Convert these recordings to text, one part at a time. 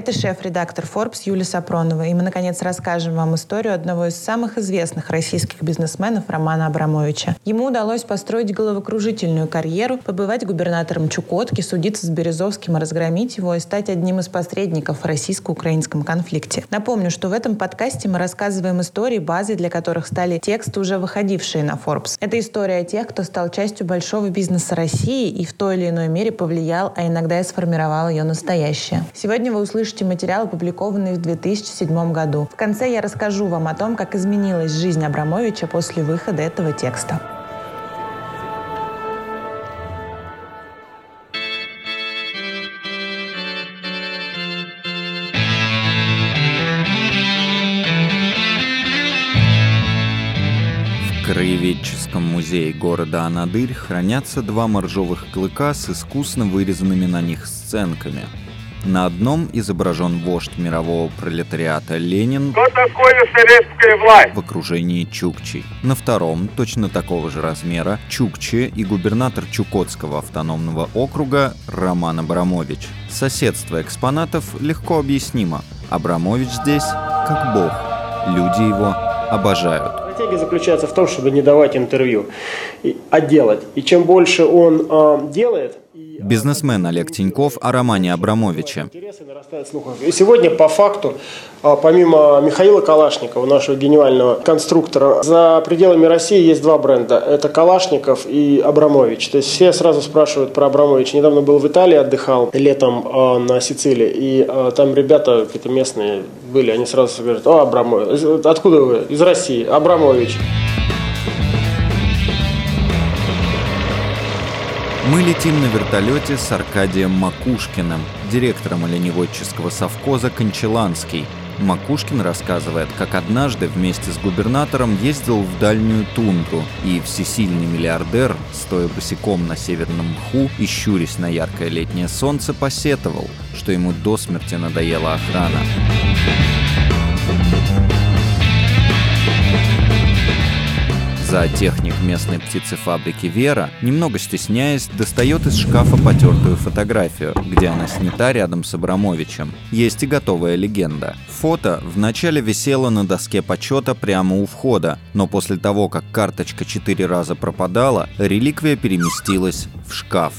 Это шеф-редактор Forbes Юлия Сапронова, и мы, наконец, расскажем вам историю одного из самых известных российских бизнесменов Романа Абрамовича. Ему удалось построить головокружительную карьеру, побывать губернатором Чукотки, судиться с Березовским и разгромить его, и стать одним из посредников в российско-украинском конфликте. Напомню, что в этом подкасте мы рассказываем истории, базой для которых стали тексты, уже выходившие на Forbes. Это история о тех, кто стал частью большого бизнеса России и в той или иной мере повлиял, а иногда и сформировал ее настоящее. Сегодня вы услышите материал, опубликованный в 2007 году. В конце я расскажу вам о том, как изменилась жизнь Абрамовича после выхода этого текста. краеведческом музее города Анадырь хранятся два моржовых клыка с искусно вырезанными на них сценками. На одном изображен вождь мирового пролетариата Ленин Что такое советская власть? в окружении Чукчей. На втором, точно такого же размера, Чукчи и губернатор Чукотского автономного округа Роман Абрамович. Соседство экспонатов легко объяснимо. Абрамович здесь как бог. Люди его обожают. Стратегия заключается в том, чтобы не давать интервью, и- а делать. И чем больше он а, делает, Бизнесмен Олег Тиньков о Романе Абрамовиче. интерес и сегодня, по факту, а, помимо Михаила Калашникова, нашего гениального конструктора, за пределами России есть два бренда. Это Калашников и Абрамович. То есть все сразу спрашивают про Абрамович. Недавно был в Италии, отдыхал летом а, на Сицилии. И а, там ребята какие-то местные были, они сразу говорят, о, Абрамович. Откуда вы? Из России. Абрамович. Мы летим на вертолете с Аркадием Макушкиным, директором оленеводческого совхоза «Кончеланский». Макушкин рассказывает, как однажды вместе с губернатором ездил в дальнюю тундру, и всесильный миллиардер, стоя босиком на северном мху и щурясь на яркое летнее солнце, посетовал, что ему до смерти надоела охрана. Зоотехник местной птицефабрики Вера, немного стесняясь, достает из шкафа потертую фотографию, где она снята рядом с Абрамовичем. Есть и готовая легенда. Фото вначале висело на доске почета прямо у входа, но после того, как карточка четыре раза пропадала, реликвия переместилась в шкаф.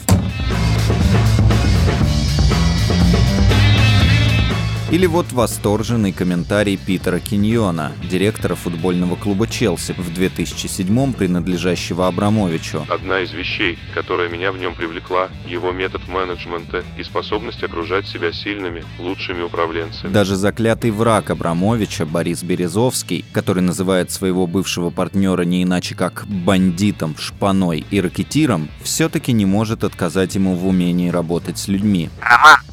Или вот восторженный комментарий Питера Киньона, директора футбольного клуба «Челси» в 2007-м принадлежащего Абрамовичу. Одна из вещей, которая меня в нем привлекла, его метод менеджмента и способность окружать себя сильными, лучшими управленцами. Даже заклятый враг Абрамовича Борис Березовский, который называет своего бывшего партнера не иначе как бандитом, шпаной и ракетиром, все-таки не может отказать ему в умении работать с людьми. Роман –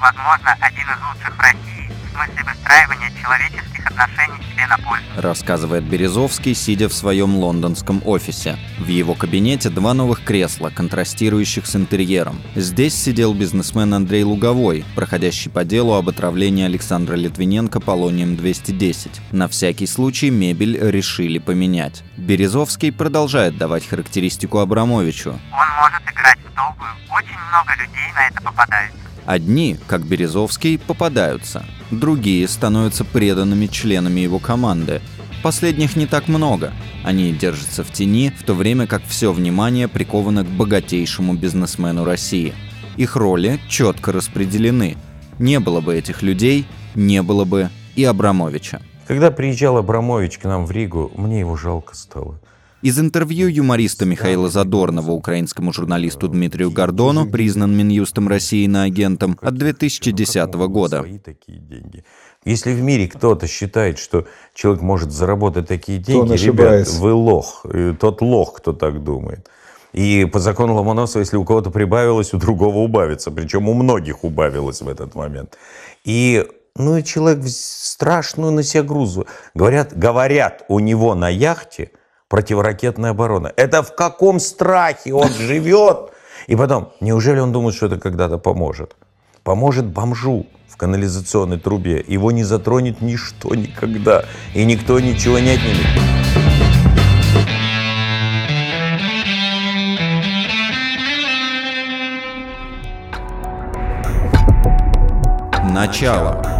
возможно, один из лучших в России в смысле выстраивания человеческих отношений себе на пользу. рассказывает Березовский, сидя в своем лондонском офисе. В его кабинете два новых кресла, контрастирующих с интерьером. Здесь сидел бизнесмен Андрей Луговой, проходящий по делу об отравлении Александра Литвиненко полонием-210. На всякий случай мебель решили поменять. Березовский продолжает давать характеристику Абрамовичу. Он может играть в долгую, очень много людей на это попадается. Одни, как Березовский, попадаются, другие становятся преданными членами его команды. Последних не так много. Они держатся в тени, в то время как все внимание приковано к богатейшему бизнесмену России. Их роли четко распределены. Не было бы этих людей, не было бы и Абрамовича. Когда приезжал Абрамович к нам в Ригу, мне его жалко стало. Из интервью юмориста Михаила Задорнова украинскому журналисту Дмитрию Гордону, признан Минюстом России на агентом, от 2010 года. Свои такие деньги. Если в мире кто-то считает, что человек может заработать такие деньги, ребят, вы лох. Э, Тот лох, кто так думает. И по закону Ломоносова, если у кого-то прибавилось, у другого убавится. Причем у многих убавилось в этот момент. И ну и человек в страшную на себя грузу. Говорят, говорят, у него на яхте противоракетная оборона. Это в каком страхе он живет? И потом, неужели он думает, что это когда-то поможет? Поможет бомжу в канализационной трубе. Его не затронет ничто никогда. И никто ничего не отнимет. Начало.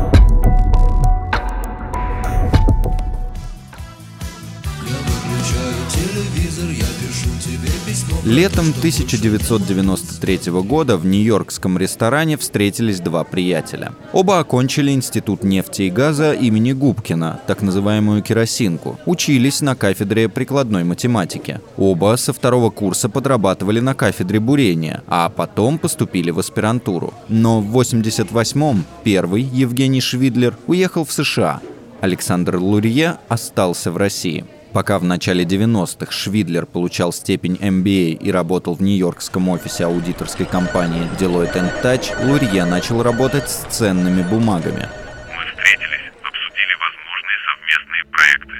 Летом 1993 года в нью-йоркском ресторане встретились два приятеля. Оба окончили Институт нефти и газа имени Губкина, так называемую керосинку. Учились на кафедре прикладной математики. Оба со второго курса подрабатывали на кафедре бурения, а потом поступили в аспирантуру. Но в 88-м первый, Евгений Швидлер, уехал в США. Александр Лурье остался в России. Пока в начале 90-х Швидлер получал степень MBA и работал в нью-йоркском офисе аудиторской компании Deloitte Touch, Лурье начал работать с ценными бумагами. Мы встретились, обсудили возможные совместные проекты.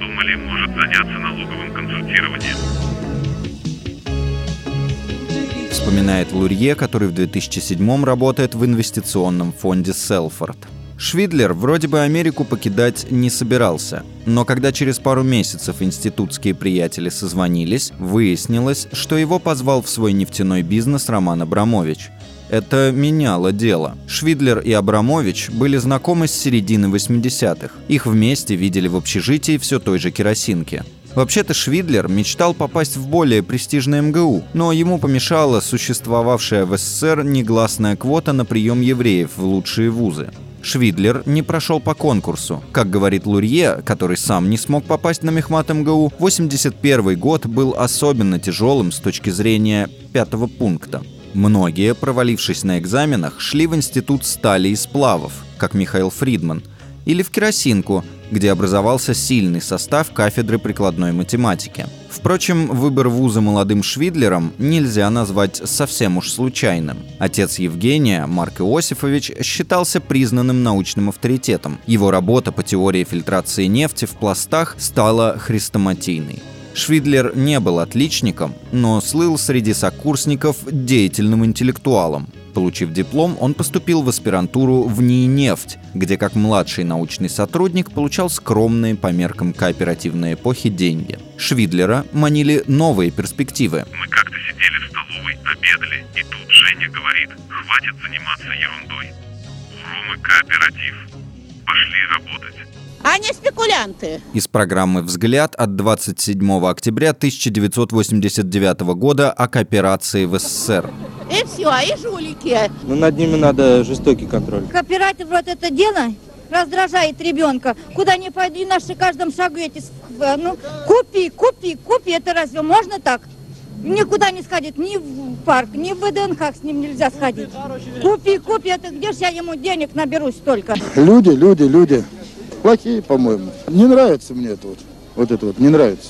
Думали, может заняться налоговым консультированием. Вспоминает Лурье, который в 2007 работает в инвестиционном фонде Селфорд. Швидлер вроде бы Америку покидать не собирался, но когда через пару месяцев институтские приятели созвонились, выяснилось, что его позвал в свой нефтяной бизнес Роман Абрамович. Это меняло дело. Швидлер и Абрамович были знакомы с середины 80-х. Их вместе видели в общежитии все той же керосинки. Вообще-то Швидлер мечтал попасть в более престижное МГУ, но ему помешала существовавшая в СССР негласная квота на прием евреев в лучшие вузы. Швидлер не прошел по конкурсу. Как говорит Лурье, который сам не смог попасть на Мехмат МГУ, 81 год был особенно тяжелым с точки зрения пятого пункта. Многие, провалившись на экзаменах, шли в институт стали и сплавов, как Михаил Фридман, или в керосинку, где образовался сильный состав кафедры прикладной математики. Впрочем, выбор вуза молодым Швидлером нельзя назвать совсем уж случайным. Отец Евгения, Марк Иосифович, считался признанным научным авторитетом. Его работа по теории фильтрации нефти в пластах стала хрестоматийной. Швидлер не был отличником, но слыл среди сокурсников деятельным интеллектуалом. Получив диплом, он поступил в аспирантуру в НИИ-нефть, где как младший научный сотрудник получал скромные по меркам кооперативной эпохи деньги. Швидлера манили новые перспективы. Мы как-то сидели в столовой, обедали, и тут Женя говорит, хватит заниматься ерундой. У Ромы кооператив. Пошли работать. Они спекулянты. Из программы «Взгляд» от 27 октября 1989 года о кооперации в СССР. И все, и жулики. Но Ну, над ними надо жестокий контроль. Кооператив вот это дело раздражает ребенка. Куда ни пойди, на каждом шагу эти, ну, купи, купи, купи, это разве можно так? Никуда не сходить, ни в парк, ни в ВДНХ с ним нельзя сходить. Купи, купи, это где же я ему денег наберу столько? Люди, люди, люди. Плохие, по-моему. Не нравится мне это вот. Вот это вот, не нравится.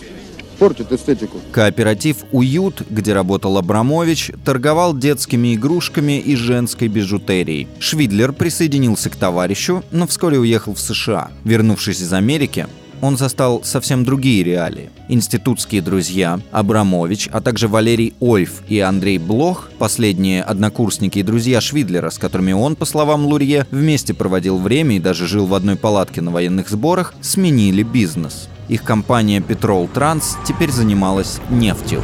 Портит эстетику. Кооператив «Уют», где работал Абрамович, торговал детскими игрушками и женской бижутерией. Швидлер присоединился к товарищу, но вскоре уехал в США. Вернувшись из Америки, он застал совсем другие реалии. Институтские друзья Абрамович, а также Валерий Ольф и Андрей Блох, последние однокурсники и друзья Швидлера, с которыми он, по словам Лурье, вместе проводил время и даже жил в одной палатке на военных сборах, сменили бизнес. Их компания Petrol Trans теперь занималась нефтью.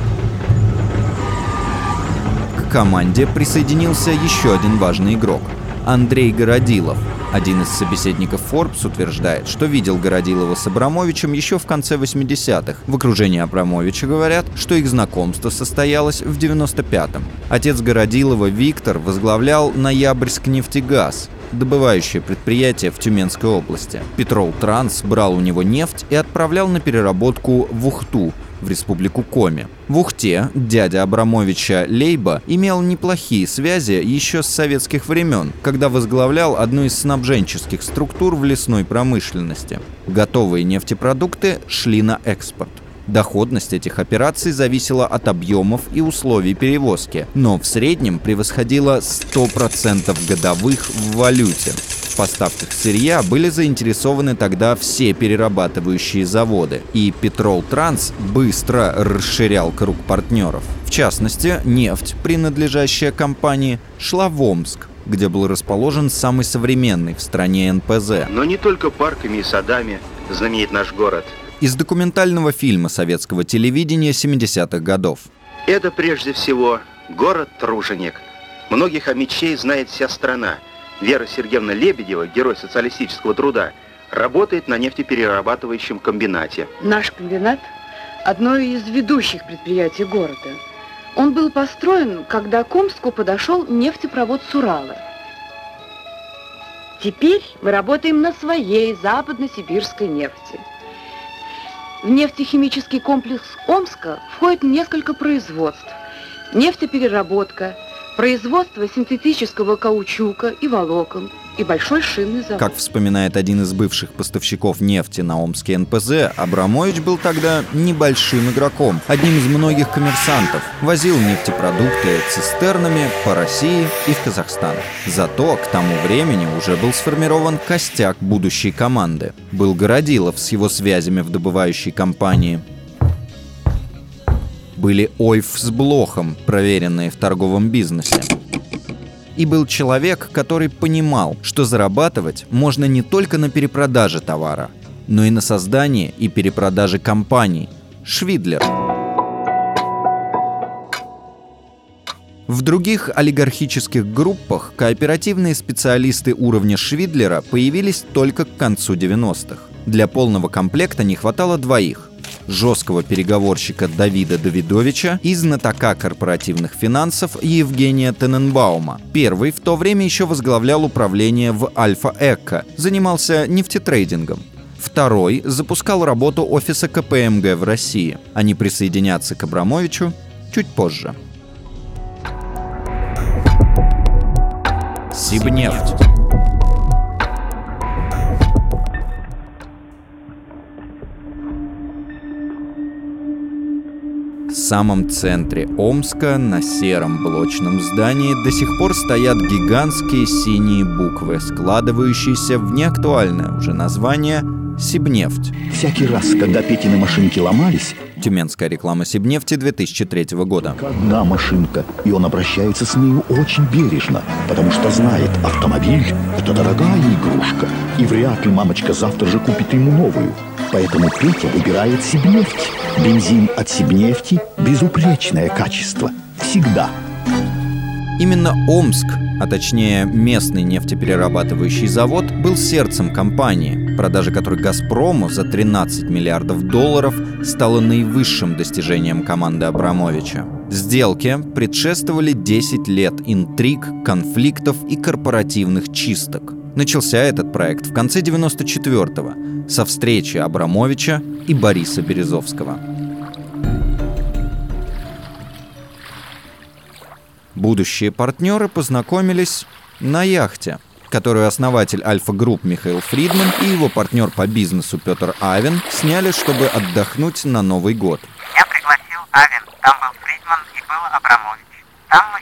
К команде присоединился еще один важный игрок – Андрей Городилов. Один из собеседников Forbes утверждает, что видел Городилова с Абрамовичем еще в конце 80-х. В окружении Абрамовича говорят, что их знакомство состоялось в 95-м. Отец Городилова Виктор возглавлял Ноябрьск нефтегаз, добывающее предприятие в Тюменской области. Петрол Транс брал у него нефть и отправлял на переработку в Ухту, в республику Коми. В Ухте дядя Абрамовича Лейба имел неплохие связи еще с советских времен, когда возглавлял одну из снабженческих структур в лесной промышленности. Готовые нефтепродукты шли на экспорт. Доходность этих операций зависела от объемов и условий перевозки, но в среднем превосходила 100% годовых в валюте. В поставках сырья были заинтересованы тогда все перерабатывающие заводы, и Петрол Транс быстро расширял круг партнеров. В частности, нефть, принадлежащая компании, шла в Омск, где был расположен самый современный в стране НПЗ. Но не только парками и садами знаменит наш город. Из документального фильма советского телевидения 70-х годов. Это прежде всего город-труженик. Многих о мечей знает вся страна. Вера Сергеевна Лебедева, герой социалистического труда, работает на нефтеперерабатывающем комбинате. Наш комбинат – одно из ведущих предприятий города. Он был построен, когда к Омску подошел нефтепровод с Урала. Теперь мы работаем на своей западно-сибирской нефти. В нефтехимический комплекс Омска входит несколько производств. Нефтепереработка, производство синтетического каучука и волокон – и большой шинный завод. Как вспоминает один из бывших поставщиков нефти на Омский НПЗ, Абрамович был тогда небольшим игроком, одним из многих коммерсантов. Возил нефтепродукты цистернами по России и в Казахстан. Зато к тому времени уже был сформирован костяк будущей команды. Был Городилов с его связями в добывающей компании, были Ойф с Блохом, проверенные в торговом бизнесе и был человек, который понимал, что зарабатывать можно не только на перепродаже товара, но и на создании и перепродаже компаний. Швидлер. В других олигархических группах кооперативные специалисты уровня Швидлера появились только к концу 90-х. Для полного комплекта не хватало двоих жесткого переговорщика Давида Давидовича и знатока корпоративных финансов Евгения Тененбаума. Первый в то время еще возглавлял управление в Альфа-Эко, занимался нефтетрейдингом. Второй запускал работу офиса КПМГ в России. Они присоединятся к Абрамовичу чуть позже. Сибнефть. Самом центре Омска на сером блочном здании до сих пор стоят гигантские синие буквы, складывающиеся в неактуальное уже название «Сибнефть». Всякий раз, когда Петины машинки ломались... Тюменская реклама Сибнефти 2003 года. Одна машинка, и он обращается с нею очень бережно, потому что знает, автомобиль – это дорогая игрушка, и вряд ли мамочка завтра же купит ему новую. Поэтому Петя выбирает Сибнефть. Бензин от Сибнефти – безупречное качество. Всегда. Именно Омск, а точнее местный нефтеперерабатывающий завод, был сердцем компании, продажа которой «Газпрому» за 13 миллиардов долларов стала наивысшим достижением команды Абрамовича. Сделке предшествовали 10 лет интриг, конфликтов и корпоративных чисток. Начался этот проект в конце 94-го со встречи Абрамовича и Бориса Березовского. Будущие партнеры познакомились на яхте, которую основатель Альфа Групп Михаил Фридман и его партнер по бизнесу Петр Авен сняли, чтобы отдохнуть на Новый год. Я пригласил Авен, там был Фридман и был Абрамович. Там мы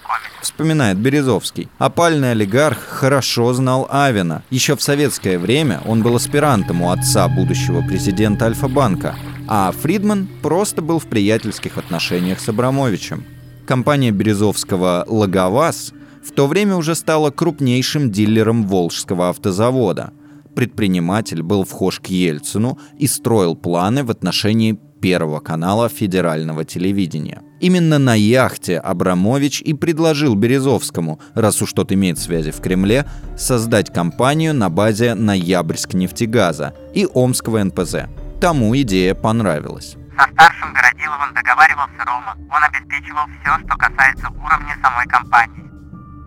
познакомились. Вспоминает Березовский. Опальный олигарх хорошо знал Авена. Еще в советское время он был аспирантом у отца будущего президента Альфа-банка, а Фридман просто был в приятельских отношениях с Абрамовичем. Компания Березовского «Логоваз» в то время уже стала крупнейшим дилером Волжского автозавода. Предприниматель был вхож к Ельцину и строил планы в отношении Первого канала федерального телевидения. Именно на яхте Абрамович и предложил Березовскому, раз уж тот имеет связи в Кремле, создать компанию на базе Ноябрьск нефтегаза и Омского НПЗ. Тому идея понравилась. Со старшим Городиловым договаривался Рома. Он обеспечивал все, что касается уровня самой компании.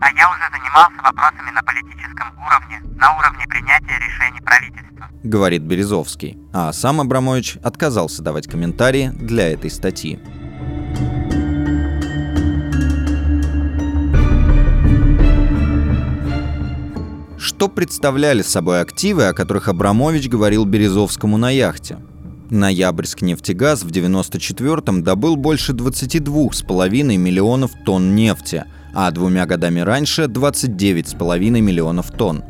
А я уже занимался вопросами на политическом уровне, на уровне принятия решений правительства. Говорит Березовский. А сам Абрамович отказался давать комментарии для этой статьи. Что представляли собой активы, о которых Абрамович говорил Березовскому на яхте? Ноябрьск нефтегаз в 94-м добыл больше 22,5 миллионов тонн нефти, а двумя годами раньше 29,5 миллионов тонн.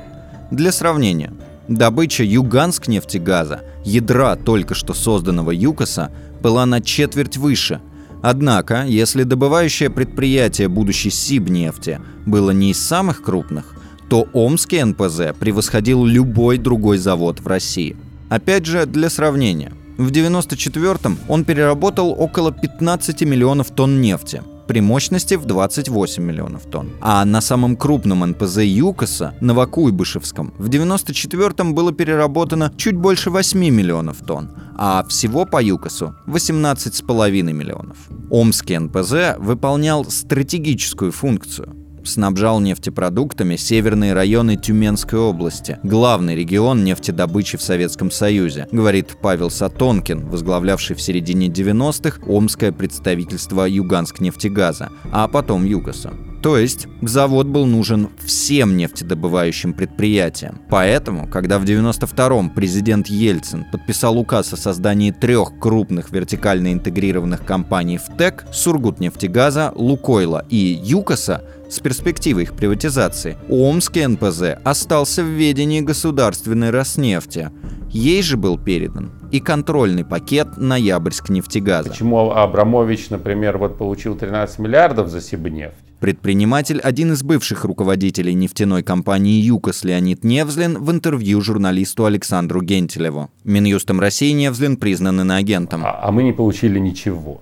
Для сравнения, добыча Юганск нефтегаза, ядра только что созданного ЮКОСа, была на четверть выше. Однако, если добывающее предприятие будущей Сибнефти было не из самых крупных, то Омский НПЗ превосходил любой другой завод в России. Опять же, для сравнения. В 1994-м он переработал около 15 миллионов тонн нефти. при мощности в 28 миллионов тонн. А на самом крупном НПЗ ЮКОСа, Новокуйбышевском, в 94-м было переработано чуть больше 8 миллионов тонн, а всего по ЮКОСу 18,5 миллионов. Омский НПЗ выполнял стратегическую функцию снабжал нефтепродуктами северные районы Тюменской области, главный регион нефтедобычи в Советском Союзе, говорит Павел Сатонкин, возглавлявший в середине 90-х Омское представительство Юганск нефтегаза, а потом ЮКОСа. То есть завод был нужен всем нефтедобывающим предприятиям. Поэтому, когда в 92-м президент Ельцин подписал указ о создании трех крупных вертикально интегрированных компаний в ТЭК, Сургутнефтегаза, Лукойла и ЮКОСа, с перспективой их приватизации, Омский НПЗ остался в ведении государственной Роснефти. Ей же был передан и контрольный пакет Ноябрьск нефтегаза. Почему Абрамович, например, вот получил 13 миллиардов за Сибнефть? Предприниматель, один из бывших руководителей нефтяной компании «ЮКОС» Леонид Невзлин в интервью журналисту Александру Гентелеву. Минюстом России Невзлин признан иноагентом. А, а мы не получили ничего.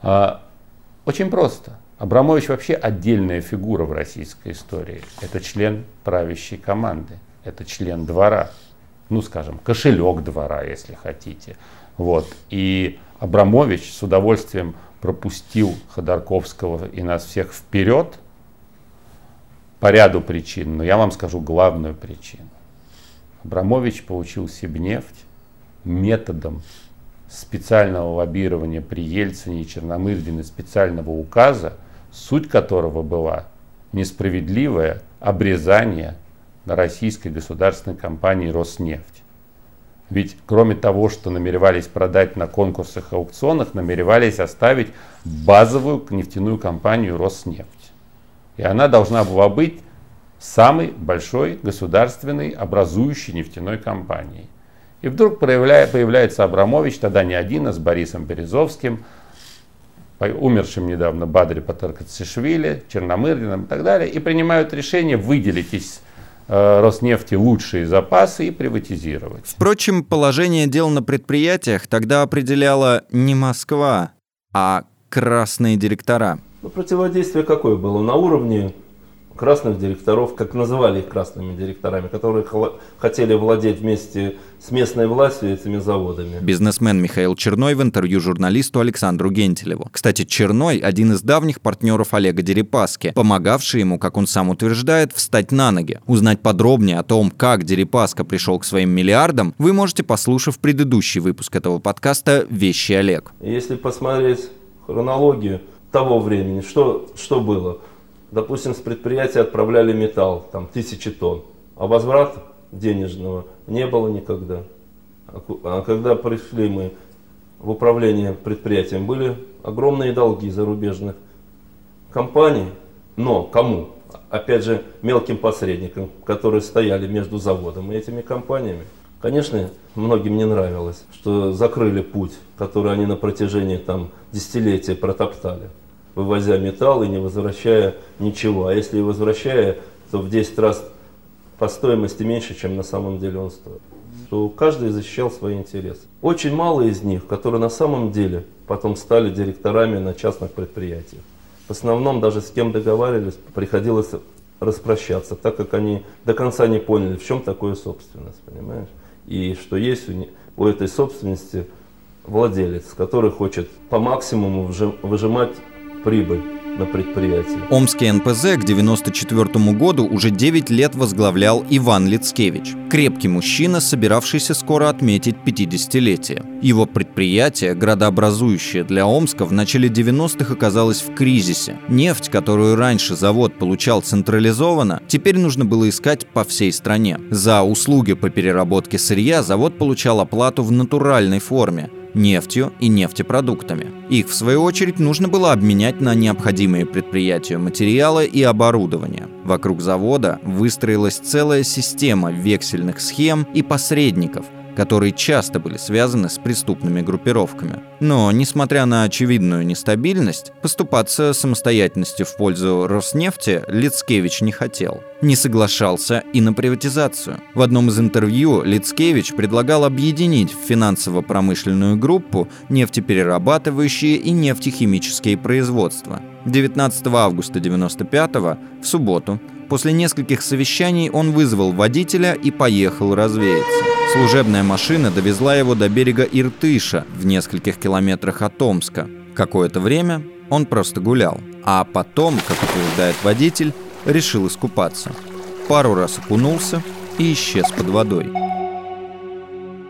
А, очень просто. Абрамович вообще отдельная фигура в российской истории. Это член правящей команды, это член двора, ну, скажем, кошелек двора, если хотите. Вот. И Абрамович с удовольствием пропустил Ходорковского и нас всех вперед по ряду причин, но я вам скажу главную причину. Абрамович получил Сибнефть методом специального лоббирования при Ельцине и Черномырдине специального указа – суть которого была несправедливое обрезание на российской государственной компании «Роснефть». Ведь кроме того, что намеревались продать на конкурсах и аукционах, намеревались оставить базовую нефтяную компанию «Роснефть». И она должна была быть самой большой государственной образующей нефтяной компанией. И вдруг появляется Абрамович, тогда не один, а с Борисом Березовским – умершим недавно Бадри Патаркацишвили, Черномырдином и так далее, и принимают решение выделить из Роснефти лучшие запасы и приватизировать. Впрочем, положение дел на предприятиях тогда определяла не Москва, а красные директора. Ну, противодействие какое было? На уровне красных директоров, как называли их красными директорами, которые хотели владеть вместе с местной властью этими заводами. Бизнесмен Михаил Черной в интервью журналисту Александру Гентелеву. Кстати, Черной – один из давних партнеров Олега Дерипаски, помогавший ему, как он сам утверждает, встать на ноги. Узнать подробнее о том, как Дерипаска пришел к своим миллиардам, вы можете, послушав предыдущий выпуск этого подкаста «Вещи Олег». Если посмотреть хронологию того времени, что, что было – допустим, с предприятия отправляли металл, там тысячи тонн, а возврата денежного не было никогда. А, а когда пришли мы в управление предприятием, были огромные долги зарубежных компаний, но кому? Опять же, мелким посредникам, которые стояли между заводом и этими компаниями. Конечно, многим не нравилось, что закрыли путь, который они на протяжении там, десятилетия протоптали вывозя металл и не возвращая ничего. А если и возвращая, то в 10 раз по стоимости меньше, чем на самом деле он стоит. Что каждый защищал свои интересы. Очень мало из них, которые на самом деле потом стали директорами на частных предприятиях. В основном даже с кем договаривались, приходилось распрощаться, так как они до конца не поняли, в чем такое собственность, понимаешь? И что есть у, у этой собственности владелец, который хочет по максимуму выжимать прибыль на предприятии. Омский НПЗ к 1994 году уже 9 лет возглавлял Иван Лицкевич. Крепкий мужчина, собиравшийся скоро отметить 50-летие. Его предприятие, градообразующее для Омска, в начале 90-х оказалось в кризисе. Нефть, которую раньше завод получал централизованно, теперь нужно было искать по всей стране. За услуги по переработке сырья завод получал оплату в натуральной форме нефтью и нефтепродуктами. Их, в свою очередь, нужно было обменять на необходимые предприятию материалы и оборудование. Вокруг завода выстроилась целая система вексельных схем и посредников, которые часто были связаны с преступными группировками. Но, несмотря на очевидную нестабильность, поступаться самостоятельностью в пользу Роснефти Лицкевич не хотел. Не соглашался и на приватизацию. В одном из интервью Лицкевич предлагал объединить в финансово-промышленную группу нефтеперерабатывающие и нефтехимические производства. 19 августа 1995 в субботу После нескольких совещаний он вызвал водителя и поехал развеяться. Служебная машина довезла его до берега Иртыша в нескольких километрах от Омска. Какое-то время он просто гулял, а потом, как утверждает водитель, решил искупаться. Пару раз окунулся и исчез под водой.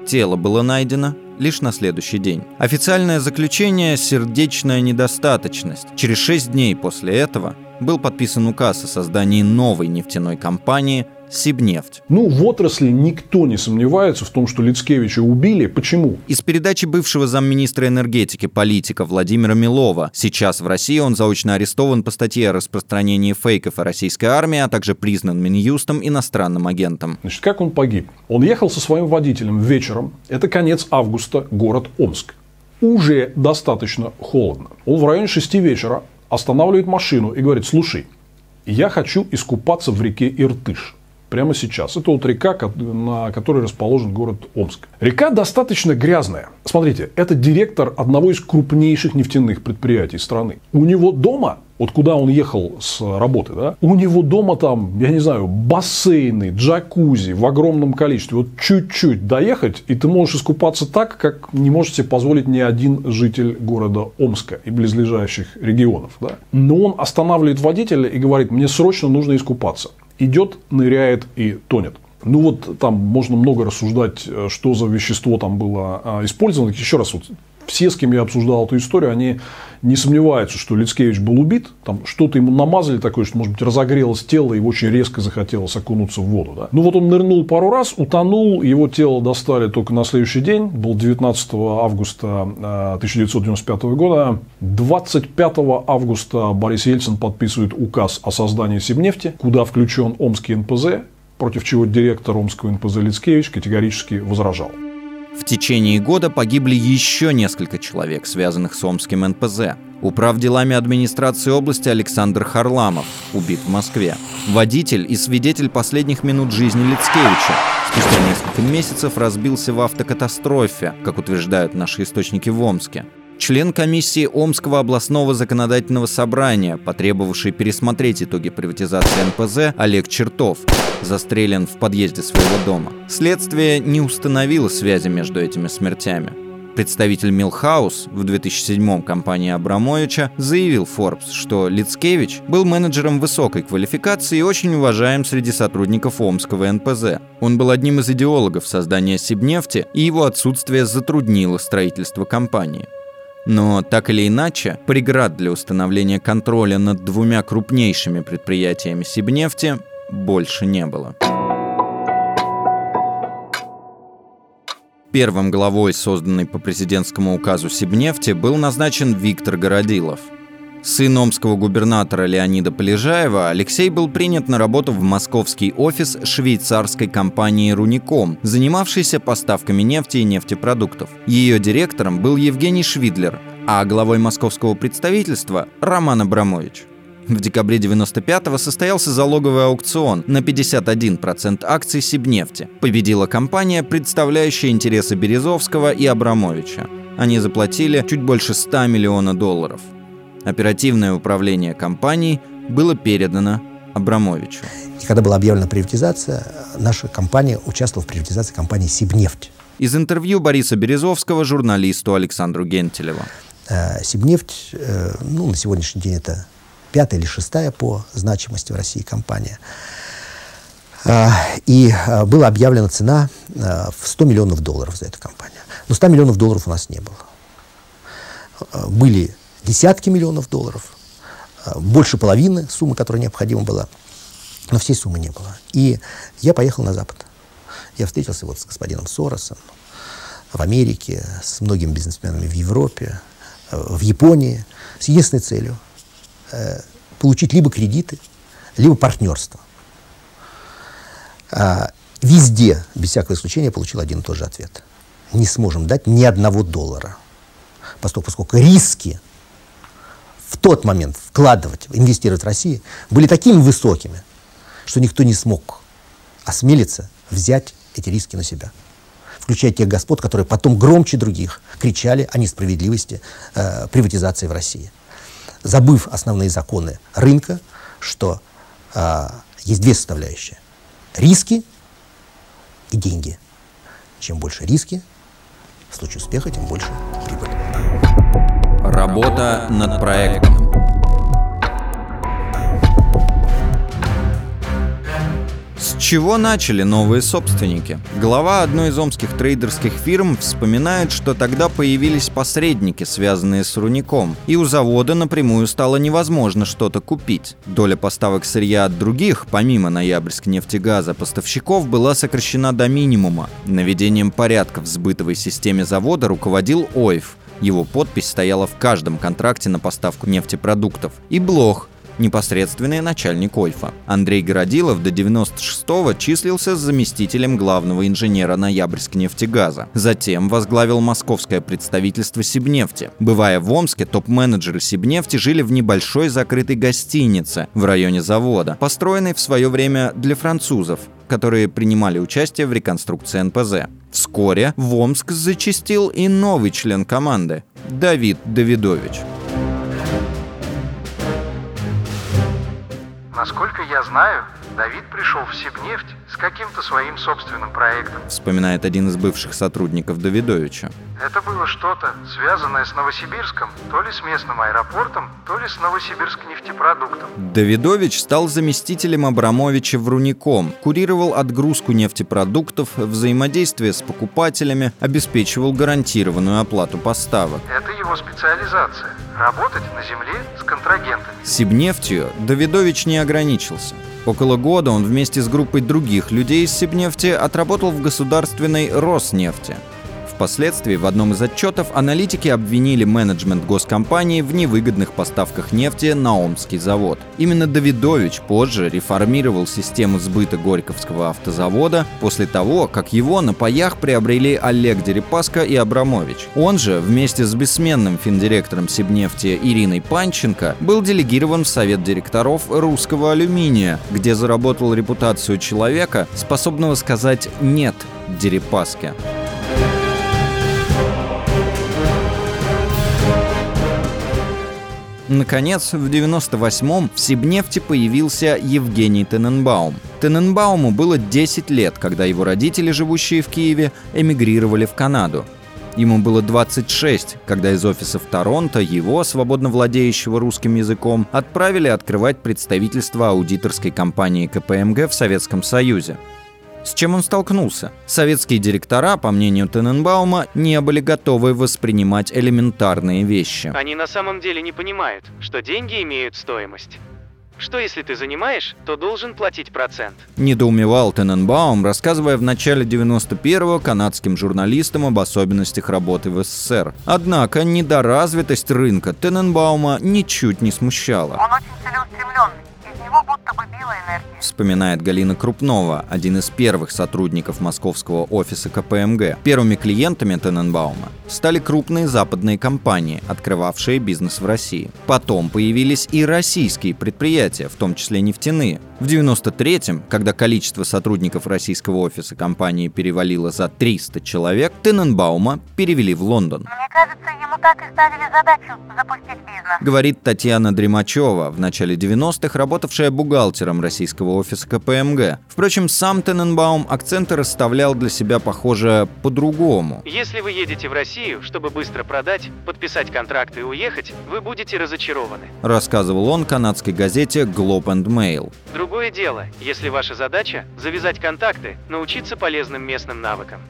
Тело было найдено лишь на следующий день. Официальное заключение – сердечная недостаточность. Через шесть дней после этого был подписан указ о создании новой нефтяной компании Сибнефть. Ну, в отрасли никто не сомневается в том, что Лицкевича убили. Почему? Из передачи бывшего замминистра энергетики политика Владимира Милова. Сейчас в России он заочно арестован по статье о распространении фейков о российской армии, а также признан Минюстом иностранным агентом. Значит, как он погиб? Он ехал со своим водителем вечером. Это конец августа, город Омск. Уже достаточно холодно. Он в районе 6 вечера останавливает машину и говорит, слушай, я хочу искупаться в реке Иртыш. Прямо сейчас. Это вот река, на которой расположен город Омск. Река достаточно грязная. Смотрите, это директор одного из крупнейших нефтяных предприятий страны. У него дома вот куда он ехал с работы, да, у него дома там, я не знаю, бассейны, джакузи в огромном количестве. Вот чуть-чуть доехать, и ты можешь искупаться так, как не может себе позволить ни один житель города Омска и близлежащих регионов. Да. Но он останавливает водителя и говорит, мне срочно нужно искупаться. Идет, ныряет и тонет. Ну вот там можно много рассуждать, э, что за вещество там было а, использовано. Еще раз, вот все, с кем я обсуждал эту историю, они не сомневаются, что Лицкевич был убит. Там что-то ему намазали такое, что, может быть, разогрелось тело, и очень резко захотелось окунуться в воду. Да? Ну вот он нырнул пару раз, утонул, его тело достали только на следующий день, был 19 августа 1995 э, года. 25 августа Борис Ельцин подписывает указ о создании Сибнефти, куда включен Омский НПЗ, против чего директор Омского НПЗ Лицкевич категорически возражал. В течение года погибли еще несколько человек, связанных с Омским НПЗ. Управ делами администрации области Александр Харламов, убит в Москве. Водитель и свидетель последних минут жизни Лицкевича. Спустя несколько месяцев разбился в автокатастрофе, как утверждают наши источники в Омске член комиссии Омского областного законодательного собрания, потребовавший пересмотреть итоги приватизации НПЗ Олег Чертов, застрелен в подъезде своего дома. Следствие не установило связи между этими смертями. Представитель Милхаус в 2007-м компании Абрамовича заявил Forbes, что Лицкевич был менеджером высокой квалификации и очень уважаем среди сотрудников Омского НПЗ. Он был одним из идеологов создания Сибнефти, и его отсутствие затруднило строительство компании. Но так или иначе, преград для установления контроля над двумя крупнейшими предприятиями Сибнефти больше не было. Первым главой, созданной по президентскому указу Сибнефти, был назначен Виктор Городилов – Сын омского губернатора Леонида Полежаева, Алексей был принят на работу в московский офис швейцарской компании «Руником», занимавшейся поставками нефти и нефтепродуктов. Ее директором был Евгений Швидлер, а главой московского представительства – Роман Абрамович. В декабре 95-го состоялся залоговый аукцион на 51% акций Сибнефти. Победила компания, представляющая интересы Березовского и Абрамовича. Они заплатили чуть больше 100 миллиона долларов – Оперативное управление компанией было передано Абрамовичу. И когда была объявлена приватизация, наша компания участвовала в приватизации компании «Сибнефть». Из интервью Бориса Березовского журналисту Александру Гентелеву. Э, «Сибнефть», э, ну, на сегодняшний день это пятая или шестая по значимости в России компания. Э, и была объявлена цена в 100 миллионов долларов за эту компанию. Но 100 миллионов долларов у нас не было. Были десятки миллионов долларов, а, больше половины суммы, которая необходима была. Но всей суммы не было. И я поехал на Запад. Я встретился вот с господином Соросом в Америке, с многими бизнесменами в Европе, э, в Японии, с единственной целью э, получить либо кредиты, либо партнерство. А, везде, без всякого исключения, получил один и тот же ответ. Не сможем дать ни одного доллара. Поскольку, поскольку риски в тот момент вкладывать, инвестировать в Россию были такими высокими, что никто не смог осмелиться взять эти риски на себя. Включая тех господ, которые потом громче других кричали о несправедливости э, приватизации в России. Забыв основные законы рынка, что э, есть две составляющие. Риски и деньги. Чем больше риски, в случае успеха, тем больше прибыль. Работа над проектом. С чего начали новые собственники? Глава одной из омских трейдерских фирм вспоминает, что тогда появились посредники, связанные с рудником, и у завода напрямую стало невозможно что-то купить. Доля поставок сырья от других, помимо Ноябрьск нефтегаза, поставщиков была сокращена до минимума. Наведением порядка в сбытовой системе завода руководил ОЙФ. Его подпись стояла в каждом контракте на поставку нефтепродуктов. И Блох, непосредственный начальник ОЙФа. Андрей Городилов до 96-го числился заместителем главного инженера Ноябрьск нефтегаза. Затем возглавил московское представительство Сибнефти. Бывая в Омске, топ-менеджеры Сибнефти жили в небольшой закрытой гостинице в районе завода, построенной в свое время для французов, которые принимали участие в реконструкции НПЗ. Вскоре в Омск зачастил и новый член команды – Давид Давидович. Насколько я знаю, Давид пришел в Сибнефть с каким-то своим собственным проектом. Вспоминает один из бывших сотрудников Давидовича. Это было что-то, связанное с Новосибирском, то ли с местным аэропортом, то ли с Новосибирск нефтепродуктом. Давидович стал заместителем Абрамовича в Руником, курировал отгрузку нефтепродуктов, взаимодействие с покупателями, обеспечивал гарантированную оплату поставок. Это его специализация – работать на земле с контрагентами. Сибнефтью Давидович не ограничился. Около года он вместе с группой других людей из Сибнефти отработал в государственной Роснефти. Впоследствии в одном из отчетов аналитики обвинили менеджмент госкомпании в невыгодных поставках нефти на Омский завод. Именно Давидович позже реформировал систему сбыта Горьковского автозавода после того, как его на паях приобрели Олег Дерипаска и Абрамович. Он же вместе с бессменным финдиректором Сибнефти Ириной Панченко был делегирован в совет директоров русского алюминия, где заработал репутацию человека, способного сказать «нет» Дерипаске. Наконец, в 98-м в Сибнефти появился Евгений Тененбаум. Тененбауму было 10 лет, когда его родители, живущие в Киеве, эмигрировали в Канаду. Ему было 26, когда из офисов Торонто его, свободно владеющего русским языком, отправили открывать представительство аудиторской компании КПМГ в Советском Союзе. С чем он столкнулся? Советские директора, по мнению Тененбаума, не были готовы воспринимать элементарные вещи. Они на самом деле не понимают, что деньги имеют стоимость. Что если ты занимаешь, то должен платить процент. Недоумевал Тененбаум, рассказывая в начале 91-го канадским журналистам об особенностях работы в СССР. Однако недоразвитость рынка Тененбаума ничуть не смущала. Он очень целеустремленный. Него будто бы била энергия. Вспоминает Галина Крупнова, один из первых сотрудников московского офиса КПМГ. Первыми клиентами Тененбаума стали крупные западные компании, открывавшие бизнес в России. Потом появились и российские предприятия, в том числе нефтяные. В 93-м, когда количество сотрудников российского офиса компании перевалило за 300 человек, Тененбаума перевели в Лондон. Мне кажется, ему так и ставили задачу запустить бизнес. Говорит Татьяна Дремачева, в начале 90-х работавшая бухгалтером российского офиса КПМГ. Впрочем, сам Тененбаум акценты расставлял для себя, похоже, по-другому. Если вы едете в Россию, чтобы быстро продать, подписать контракт и уехать, вы будете разочарованы. Рассказывал он канадской газете Globe and Mail. Другое дело, если ваша задача – завязать контакты, научиться полезным местным навыкам.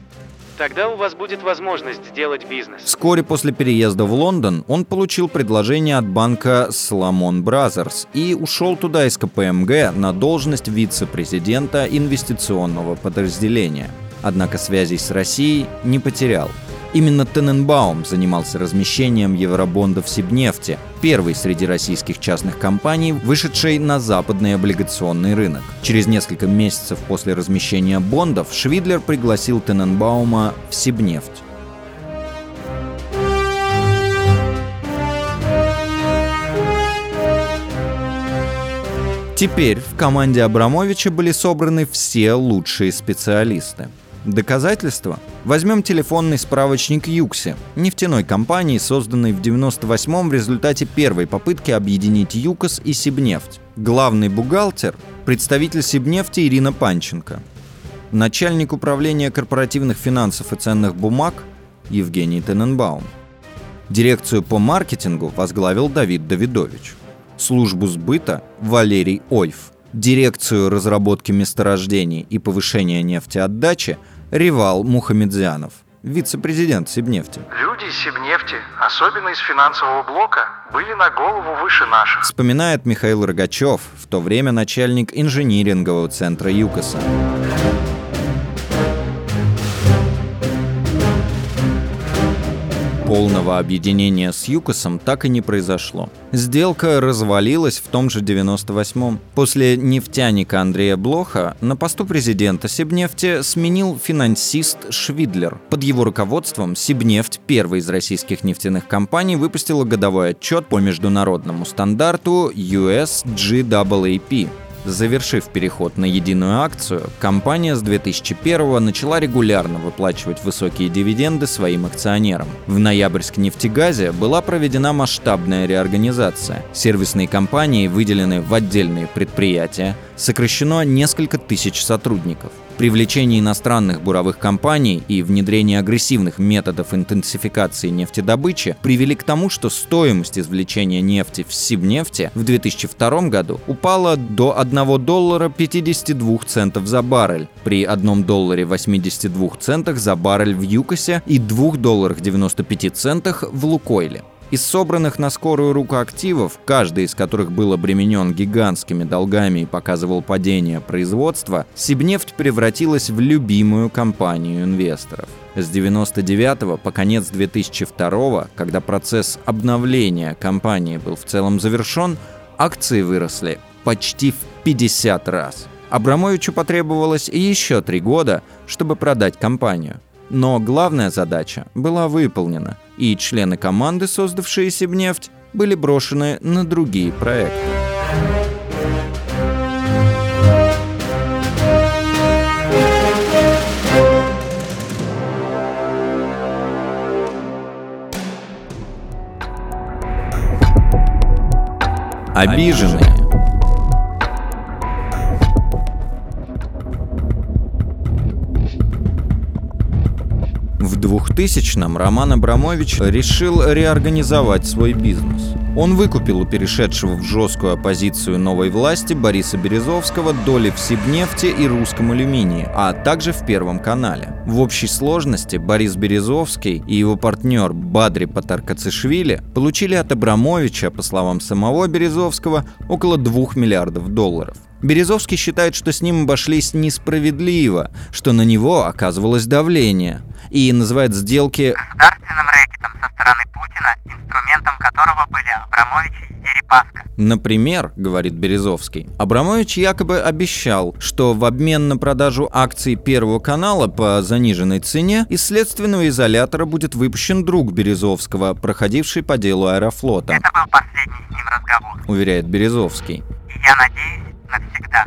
Тогда у вас будет возможность сделать бизнес. Вскоре после переезда в Лондон он получил предложение от банка Salomon Brothers и ушел туда из КПМГ на должность вице-президента инвестиционного подразделения. Однако связей с Россией не потерял. Именно Тененбаум занимался размещением евробондов Сибнефти, первой среди российских частных компаний, вышедшей на западный облигационный рынок. Через несколько месяцев после размещения бондов Швидлер пригласил Тененбаума в Сибнефть. Теперь в команде Абрамовича были собраны все лучшие специалисты. Доказательства? Возьмем телефонный справочник Юкси, нефтяной компании, созданной в 98-м в результате первой попытки объединить ЮКОС и Сибнефть. Главный бухгалтер – представитель Сибнефти Ирина Панченко. Начальник управления корпоративных финансов и ценных бумаг – Евгений Тененбаум. Дирекцию по маркетингу возглавил Давид Давидович службу сбыта Валерий Ойф, дирекцию разработки месторождений и повышения нефтеотдачи Ревал Мухамедзянов, вице-президент Сибнефти. Люди из Сибнефти, особенно из финансового блока, были на голову выше наших. Вспоминает Михаил Рогачев, в то время начальник инжинирингового центра ЮКОСа. Полного объединения с ЮКОСом так и не произошло. Сделка развалилась в том же 98-м. После нефтяника Андрея Блоха на посту президента Сибнефти сменил финансист Швидлер. Под его руководством Сибнефть, первая из российских нефтяных компаний, выпустила годовой отчет по международному стандарту USGAAP Завершив переход на единую акцию, компания с 2001 начала регулярно выплачивать высокие дивиденды своим акционерам. В ноябрьске нефтегазе была проведена масштабная реорганизация. Сервисные компании выделены в отдельные предприятия, сокращено несколько тысяч сотрудников. Привлечение иностранных буровых компаний и внедрение агрессивных методов интенсификации нефтедобычи привели к тому, что стоимость извлечения нефти в Сибнефти в 2002 году упала до 1 доллара 52 центов за баррель, при 1 долларе 82 центах за баррель в Юкосе и 2 долларах 95 центах в Лукойле. Из собранных на скорую руку активов, каждый из которых был обременен гигантскими долгами и показывал падение производства, Сибнефть превратилась в любимую компанию инвесторов. С 99 по конец 2002, когда процесс обновления компании был в целом завершен, акции выросли почти в 50 раз. Абрамовичу потребовалось еще три года, чтобы продать компанию. Но главная задача была выполнена, и члены команды, создавшие Сибнефть, были брошены на другие проекты. Обиженные. В 2000-м Роман Абрамович решил реорганизовать свой бизнес. Он выкупил у перешедшего в жесткую оппозицию новой власти Бориса Березовского доли в Сибнефти и Русском алюминии, а также в Первом канале. В общей сложности Борис Березовский и его партнер Бадри Патаркацишвили получили от Абрамовича, по словам самого Березовского, около 2 миллиардов долларов. Березовский считает, что с ним обошлись несправедливо, что на него оказывалось давление, и называет сделки государственным рэкетом со стороны Путина, инструментом которого были Абрамович и Дерипаска. Например, говорит Березовский, Абрамович якобы обещал, что в обмен на продажу акций Первого канала по заниженной цене из следственного изолятора будет выпущен друг Березовского, проходивший по делу Аэрофлота. Это был последний с ним разговор. Уверяет Березовский. Я надеюсь, навсегда.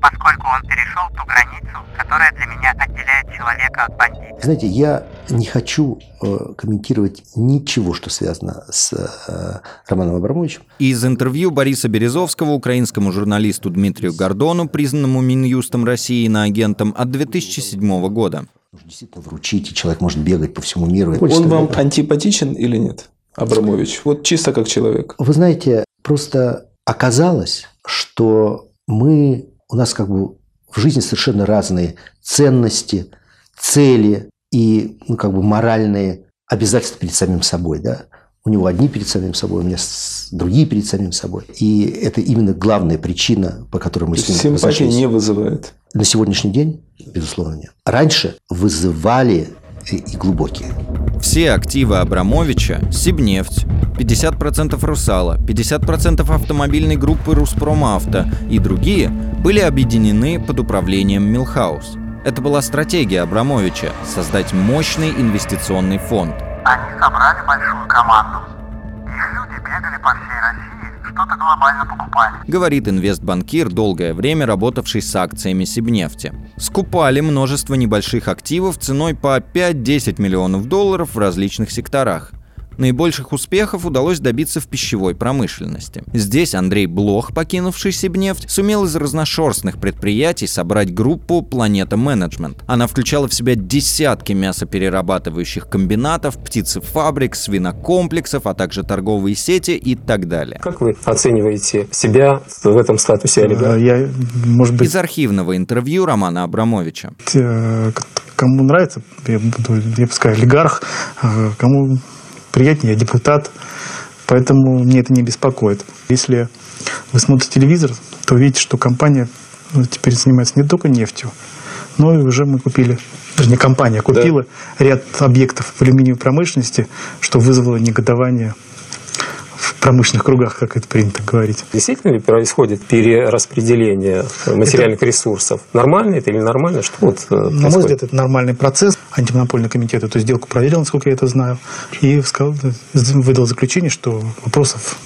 Поскольку он перешел ту границу, которая для меня отделяет человека от бандита. Знаете, я не хочу э, комментировать ничего, что связано с э, Романом Абрамовичем. Из интервью Бориса Березовского украинскому журналисту Дмитрию Гордону, признанному Минюстом России на агентом от 2007 года. Действительно, вручить, и человек может бегать по всему миру. Он вам антипатичен или нет, Абрамович? Вот чисто как человек. Вы знаете, просто оказалось, что мы, у нас как бы в жизни совершенно разные ценности, цели и ну, как бы моральные обязательства перед самим собой. Да? У него одни перед самим собой, у меня другие перед самим собой. И это именно главная причина, по которой мы То с ним Симпатии разошлись. не вызывает. На сегодняшний день, безусловно, нет. Раньше вызывали и, и глубокие. Все активы Абрамовича – Сибнефть, 50% Русала, 50% автомобильной группы Руспромавто и другие были объединены под управлением Милхаус. Это была стратегия Абрамовича – создать мощный инвестиционный фонд. Они собрали большую команду. Их люди бегали по всей России, что-то глобально покупали. Говорит инвестбанкир, долгое время работавший с акциями Сибнефти. Скупали множество небольших активов ценой по 5-10 миллионов долларов в различных секторах. Наибольших успехов удалось добиться в пищевой промышленности. Здесь Андрей Блох, покинувший Сибнефть, сумел из разношерстных предприятий собрать группу «Планета Менеджмент». Она включала в себя десятки мясоперерабатывающих комбинатов, птицефабрик, свинокомплексов, а также торговые сети и так далее. Как вы оцениваете себя в этом статусе олигарха? Я, может быть... Из архивного интервью Романа Абрамовича. Кому нравится, я буду, я пускай олигарх, а кому приятнее, я депутат, поэтому мне это не беспокоит. Если вы смотрите телевизор, то видите, что компания ну, теперь занимается не только нефтью, но и уже мы купили, не компания купила да. ряд объектов в алюминиевой промышленности, что вызвало негодование в промышленных кругах, как это принято говорить. Действительно ли происходит перераспределение материальных это... ресурсов? Нормально это или нормально? Что вот На мой взгляд, это нормальный процесс. Антимонопольный комитет эту сделку проверил, насколько я это знаю, и сказал, выдал заключение, что вопросов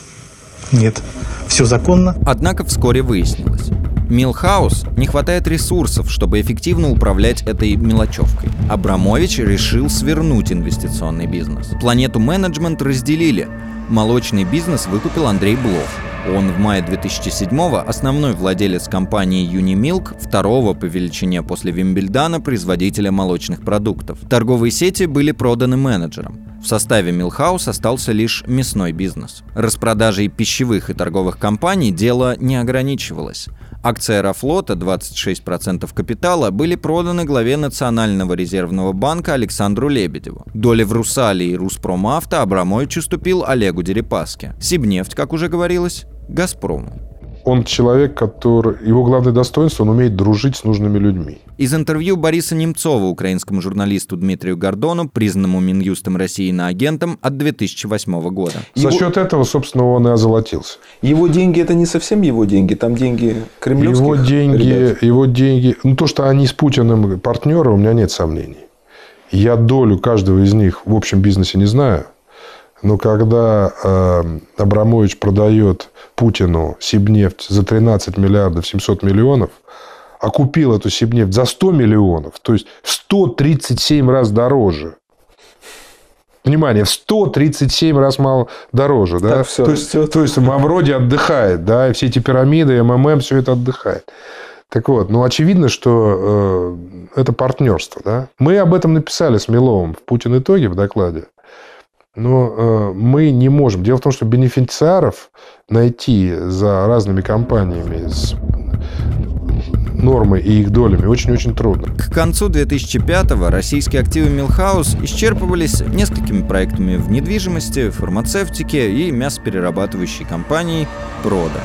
нет. Все законно. Однако вскоре выяснилось. Милхаус не хватает ресурсов, чтобы эффективно управлять этой мелочевкой. Абрамович решил свернуть инвестиционный бизнес. Планету менеджмент разделили. Молочный бизнес выкупил Андрей Блох. Он в мае 2007-го основной владелец компании Unimilk, второго по величине после Вимбельдана производителя молочных продуктов. Торговые сети были проданы менеджерам. В составе Милхаус остался лишь мясной бизнес. Распродажей пищевых и торговых компаний дело не ограничивалось. Акции Аэрофлота, 26% капитала, были проданы главе Национального резервного банка Александру Лебедеву. Доли в Русале и Руспромавто Абрамович уступил Олегу Дерипаске. Сибнефть, как уже говорилось, Газпрому. Он человек, который... Его главное достоинство, он умеет дружить с нужными людьми. Из интервью Бориса Немцова украинскому журналисту Дмитрию Гордону, признанному Минюстом России на агентом от 2008 года. За счет этого, собственно, он и озолотился. Его деньги это не совсем его деньги, там деньги кремлевских Его деньги, ребят. его деньги... Ну, то, что они с Путиным партнеры, у меня нет сомнений. Я долю каждого из них в общем бизнесе не знаю. Но когда э, Абрамович продает Путину Сибнефть за 13 миллиардов 700 миллионов, а купил эту Сибнефть за 100 миллионов, то есть в 137 раз дороже. Внимание, в 137 раз мало дороже. Да? Так, все, то, есть, то есть Мавроди отдыхает, да, и все эти пирамиды, МММ, все это отдыхает. Так вот, ну, очевидно, что э, это партнерство. Да? Мы об этом написали с Миловым в «Путин итоге» в докладе. Но э, мы не можем. Дело в том, что бенефициаров найти за разными компаниями с нормой и их долями очень-очень трудно. К концу 2005-го российские активы Милхаус исчерпывались несколькими проектами в недвижимости, фармацевтике и мясоперерабатывающей компанией «Прода».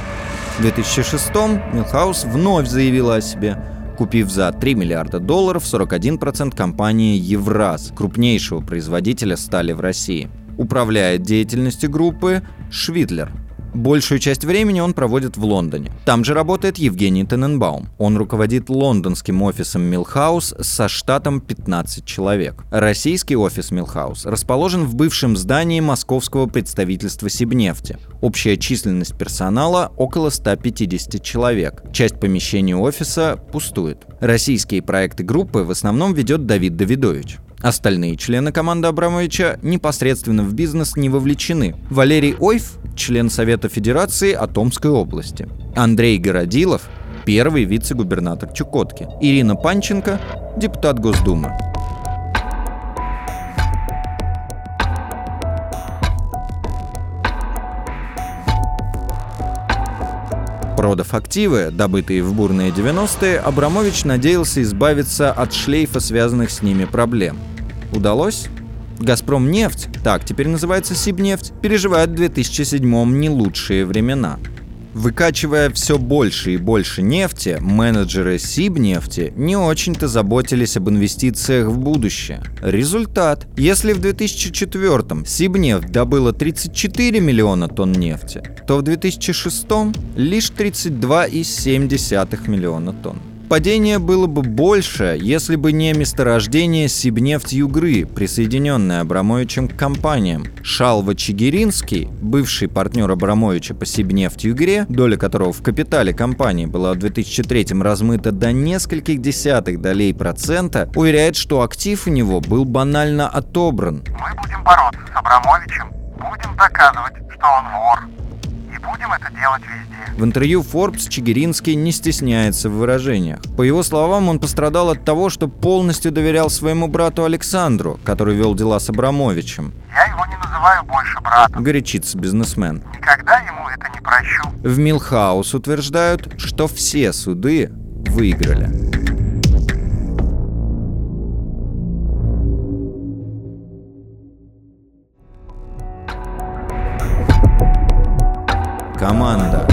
В 2006-м Милхаус вновь заявила о себе – купив за 3 миллиарда долларов 41% компании «Евраз», крупнейшего производителя стали в России. Управляет деятельностью группы Швидлер, Большую часть времени он проводит в Лондоне. Там же работает Евгений Тененбаум. Он руководит лондонским офисом Милхаус со штатом 15 человек. Российский офис Милхаус расположен в бывшем здании московского представительства Сибнефти. Общая численность персонала около 150 человек. Часть помещений офиса пустует. Российские проекты группы в основном ведет Давид Давидович. Остальные члены команды Абрамовича непосредственно в бизнес не вовлечены. Валерий Ойф – член Совета Федерации Атомской области. Андрей Городилов – первый вице-губернатор Чукотки. Ирина Панченко – депутат Госдумы. Продав активы, добытые в бурные 90-е, Абрамович надеялся избавиться от шлейфа связанных с ними проблем. Удалось? «Газпром нефть», так теперь называется «Сибнефть», переживает в 2007-м не лучшие времена. Выкачивая все больше и больше нефти, менеджеры Сибнефти не очень-то заботились об инвестициях в будущее. Результат. Если в 2004-м Сибнефть добыла 34 миллиона тонн нефти, то в 2006-м лишь 32,7 миллиона тонн. Падение было бы больше, если бы не месторождение Сибнефть Югры, присоединенное Абрамовичем к компаниям. Шалва Чигиринский, бывший партнер Абрамовича по Сибнефть Югре, доля которого в капитале компании была в 2003 размыта до нескольких десятых долей процента, уверяет, что актив у него был банально отобран. Мы будем бороться с Абрамовичем, будем доказывать, что он вор. И будем это делать везде. В интервью Forbes Чигиринский не стесняется в выражениях. По его словам, он пострадал от того, что полностью доверял своему брату Александру, который вел дела с Абрамовичем. Я его не называю больше братом. Горячится бизнесмен. Никогда ему это не прощу. В Милхаус утверждают, что все суды выиграли. Команда.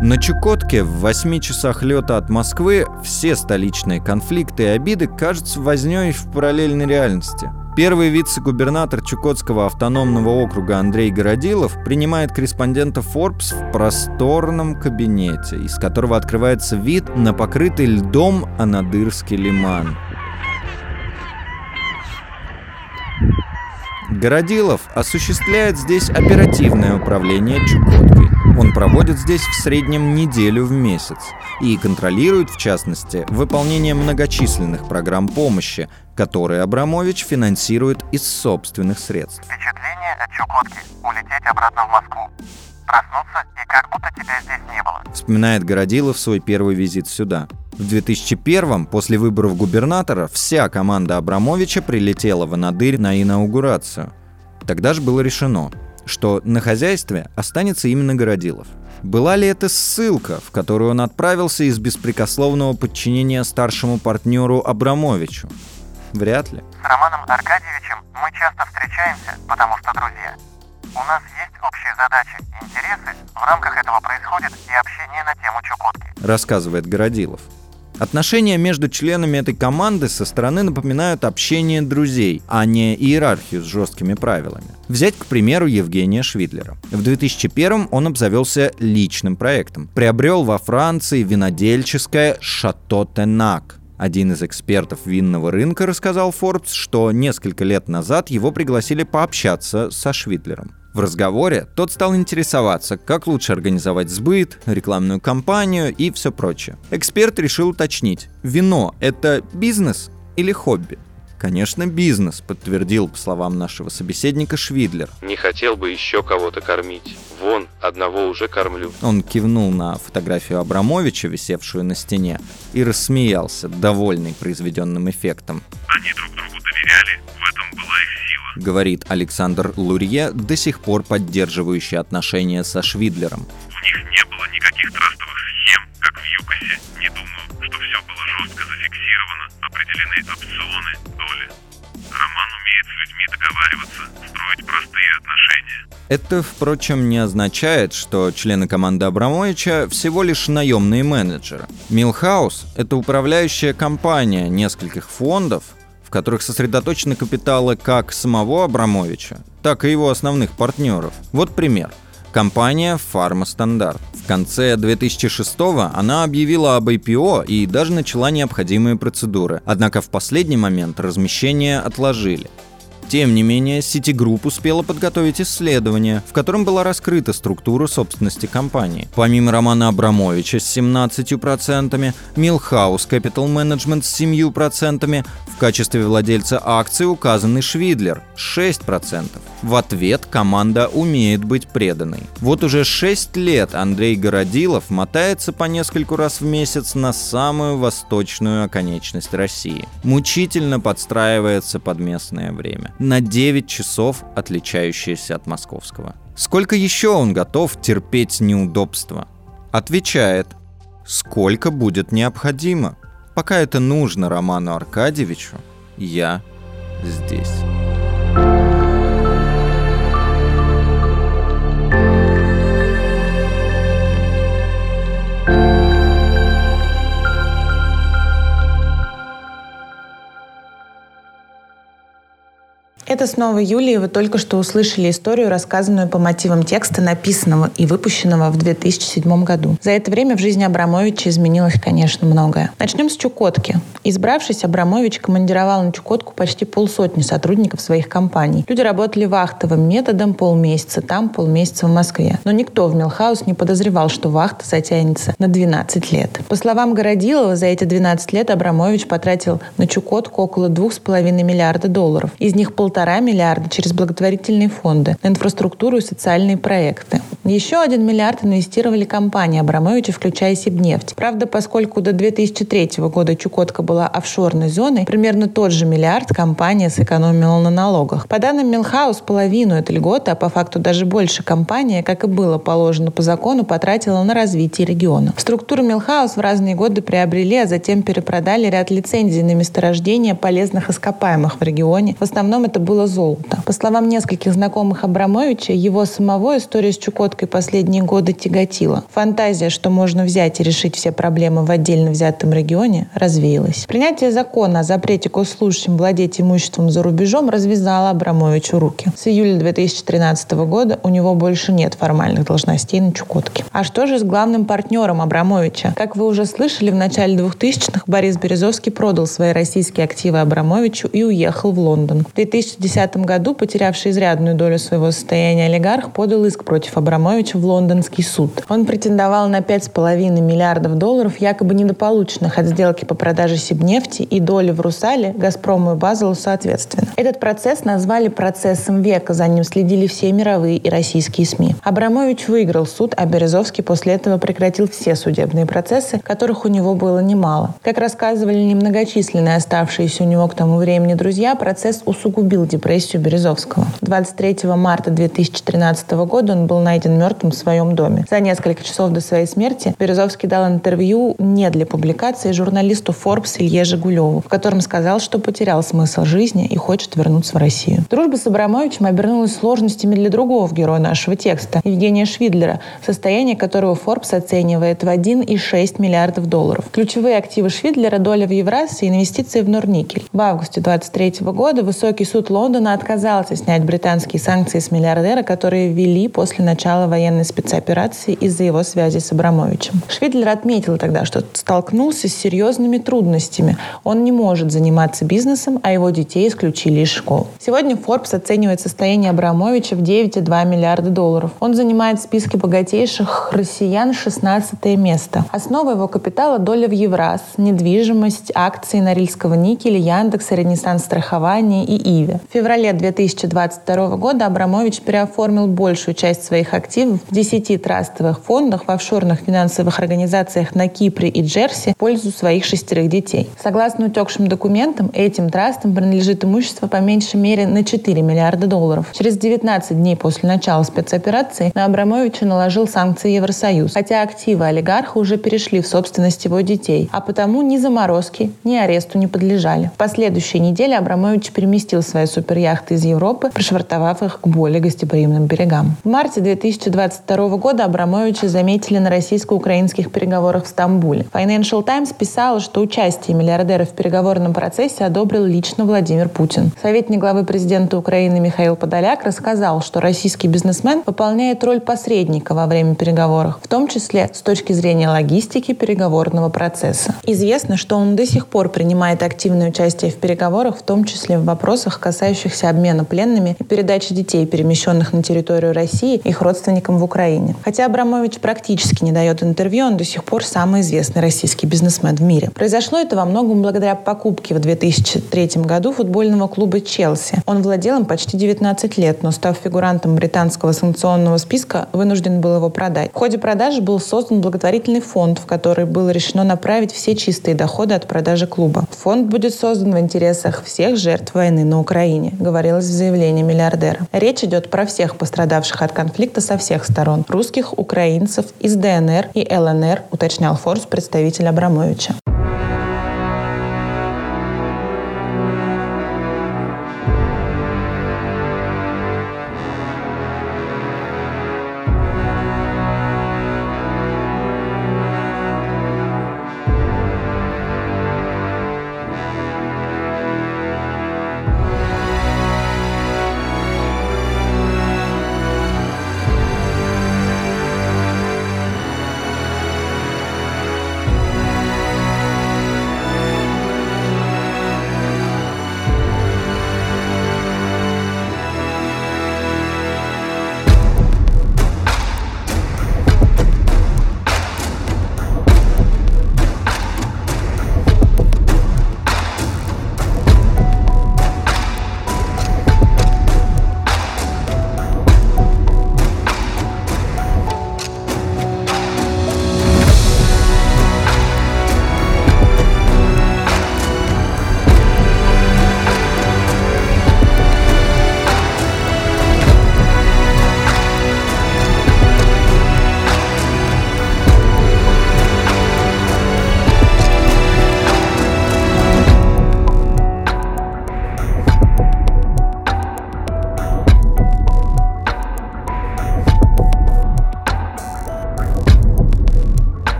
На Чукотке в 8 часах лета от Москвы все столичные конфликты и обиды кажутся вознёй в параллельной реальности. Первый вице-губернатор Чукотского автономного округа Андрей Городилов принимает корреспондента Forbes в просторном кабинете, из которого открывается вид на покрытый льдом Анадырский лиман. Городилов осуществляет здесь оперативное управление Чукоткой. Он проводит здесь в среднем неделю в месяц и контролирует, в частности, выполнение многочисленных программ помощи, которые Абрамович финансирует из собственных средств. Впечатление от Чукотки. Улететь обратно в Москву. Проснуться, и как будто тебя здесь не было. Вспоминает Городилов свой первый визит сюда. В 2001-м, после выборов губернатора, вся команда Абрамовича прилетела в Анадырь на инаугурацию. Тогда же было решено, что на хозяйстве останется именно Городилов. Была ли это ссылка, в которую он отправился из беспрекословного подчинения старшему партнеру Абрамовичу? Вряд ли. С Романом Аркадьевичем мы часто встречаемся, потому что друзья. У нас есть общие задачи интересы, в рамках этого происходит и общение на тему Чукотки. Рассказывает Городилов. Отношения между членами этой команды со стороны напоминают общение друзей, а не иерархию с жесткими правилами. Взять, к примеру, Евгения Швидлера. В 2001 он обзавелся личным проектом. Приобрел во Франции винодельческое «Шато Тенак», один из экспертов винного рынка рассказал Forbes, что несколько лет назад его пригласили пообщаться со Швидлером. В разговоре тот стал интересоваться, как лучше организовать сбыт, рекламную кампанию и все прочее. Эксперт решил уточнить, вино – это бизнес или хобби? Конечно, бизнес, подтвердил, по словам нашего собеседника, Швидлер. Не хотел бы еще кого-то кормить. Вон, одного уже кормлю. Он кивнул на фотографию Абрамовича, висевшую на стене, и рассмеялся, довольный произведенным эффектом. Они друг другу доверяли, в этом была их сила. Говорит Александр Лурье, до сих пор поддерживающий отношения со Швидлером. У них не было никаких трастовых схем, как в ЮКОСе. Не думаю, что все было жестко зафиксировано, определены опционы, доли. Роман умеет с людьми договариваться, строить простые отношения. Это, впрочем, не означает, что члены команды Абрамовича всего лишь наемные менеджеры. Милхаус – это управляющая компания нескольких фондов, в которых сосредоточены капиталы как самого Абрамовича, так и его основных партнеров. Вот пример. Компания «Фармастандарт». В конце 2006 она объявила об IPO и даже начала необходимые процедуры. Однако в последний момент размещение отложили. Тем не менее, Citigroup успела подготовить исследование, в котором была раскрыта структура собственности компании. Помимо Романа Абрамовича с 17%, Milhouse Capital Management с 7%, в качестве владельца акций указан и Швидлер – 6%. В ответ команда умеет быть преданной. Вот уже 6 лет Андрей Городилов мотается по нескольку раз в месяц на самую восточную оконечность России. Мучительно подстраивается под местное время. На 9 часов отличающееся от московского. Сколько еще он готов терпеть неудобства? Отвечает. сколько будет необходимо. Пока это нужно Роману Аркадьевичу, я здесь. Это снова Юлия, и вы только что услышали историю, рассказанную по мотивам текста, написанного и выпущенного в 2007 году. За это время в жизни Абрамовича изменилось, конечно, многое. Начнем с Чукотки. Избравшись, Абрамович командировал на Чукотку почти полсотни сотрудников своих компаний. Люди работали вахтовым методом полмесяца там, полмесяца в Москве. Но никто в Милхаус не подозревал, что вахта затянется на 12 лет. По словам Городилова, за эти 12 лет Абрамович потратил на Чукотку около 2,5 миллиарда долларов. Из них полтора миллиарда через благотворительные фонды на инфраструктуру и социальные проекты. Еще один миллиард инвестировали компании Абрамовича, включая Сибнефть. Правда, поскольку до 2003 года Чукотка была офшорной зоной, примерно тот же миллиард компания сэкономила на налогах. По данным Милхаус, половину этой льготы, а по факту даже больше компания, как и было положено по закону, потратила на развитие региона. Структуру Милхаус в разные годы приобрели, а затем перепродали ряд лицензий на месторождение полезных ископаемых в регионе. В основном это было золото. По словам нескольких знакомых Абрамовича, его самого история с Чукоткой последние годы тяготила. Фантазия, что можно взять и решить все проблемы в отдельно взятом регионе, развеялась. Принятие закона о запрете госслужащим владеть имуществом за рубежом развязало Абрамовичу руки. С июля 2013 года у него больше нет формальных должностей на Чукотке. А что же с главным партнером Абрамовича? Как вы уже слышали, в начале 2000-х Борис Березовский продал свои российские активы Абрамовичу и уехал в Лондон. В 2010 году потерявший изрядную долю своего состояния олигарх подал иск против Абрамовича в лондонский суд. Он претендовал на 5,5 миллиардов долларов, якобы недополученных от сделки по продаже Сибнефти и доли в Русале, Газпрому и Базелу соответственно. Этот процесс назвали процессом века, за ним следили все мировые и российские СМИ. Абрамович выиграл суд, а Березовский после этого прекратил все судебные процессы, которых у него было немало. Как рассказывали немногочисленные оставшиеся у него к тому времени друзья, процесс усугубил депрессию Березовского. 23 марта 2013 года он был найден мертвым в своем доме. За несколько часов до своей смерти Березовский дал интервью не для публикации журналисту Forbes Илье Жигулеву, в котором сказал, что потерял смысл жизни и хочет вернуться в Россию. Дружба с Абрамовичем обернулась сложностями для другого героя нашего текста, Евгения Швидлера, состояние которого Forbes оценивает в 1,6 миллиардов долларов. Ключевые активы Швидлера – доля в Евразии и инвестиции в Норникель. В августе 23 года высокий суд Лондона отказался снять британские санкции с миллиардера, которые ввели после начала военной спецоперации из-за его связи с Абрамовичем. Швидлер отметил тогда, что столкнулся с серьезными трудностями. Он не может заниматься бизнесом, а его детей исключили из школ. Сегодня Forbes оценивает состояние Абрамовича в 9,2 миллиарда долларов. Он занимает в списке богатейших россиян 16 место. Основа его капитала – доля в Евраз, недвижимость, акции Норильского никеля, Яндекса, Ренессанс страхования и Иви. В феврале 2022 года Абрамович переоформил большую часть своих активов в 10 трастовых фондах в офшорных финансовых организациях на Кипре и Джерси в пользу своих шестерых детей. Согласно утекшим документам, этим трастам принадлежит имущество по меньшей мере на 4 миллиарда долларов. Через 19 дней после начала спецоперации на Абрамовича наложил санкции Евросоюз, хотя активы олигарха уже перешли в собственность его детей, а потому ни заморозки, ни аресту не подлежали. В последующие недели Абрамович переместил свои суперяхты из Европы, пришвартовав их к более гостеприимным берегам. В марте 2022 года Абрамовича заметили на российско-украинских переговорах в Стамбуле. Financial Times писала, что участие миллиардера в переговорном процессе одобрил лично Владимир Путин. Советник главы президента Украины Михаил Подоляк рассказал, что российский бизнесмен выполняет роль посредника во время переговоров, в том числе с точки зрения логистики переговорного процесса. Известно, что он до сих пор принимает активное участие в переговорах, в том числе в вопросах, касающихся обмена пленными и передачи детей, перемещенных на территорию России, их родственникам в Украине. Хотя Абрамович практически не дает интервью, он до сих пор самый известный российский бизнесмен в мире. Произошло это во многом благодаря покупке в 2003 году футбольного клуба «Челси». Он владел им почти 19 лет, но став фигурантом британского санкционного списка, вынужден был его продать. В ходе продажи был создан благотворительный фонд, в который было решено направить все чистые доходы от продажи клуба. Фонд будет создан в интересах всех жертв войны на Украине, говорилось в заявлении миллиардера. Речь идет про всех пострадавших от конфликта со со всех сторон – русских, украинцев, из ДНР и ЛНР, уточнял Форс представитель Абрамовича.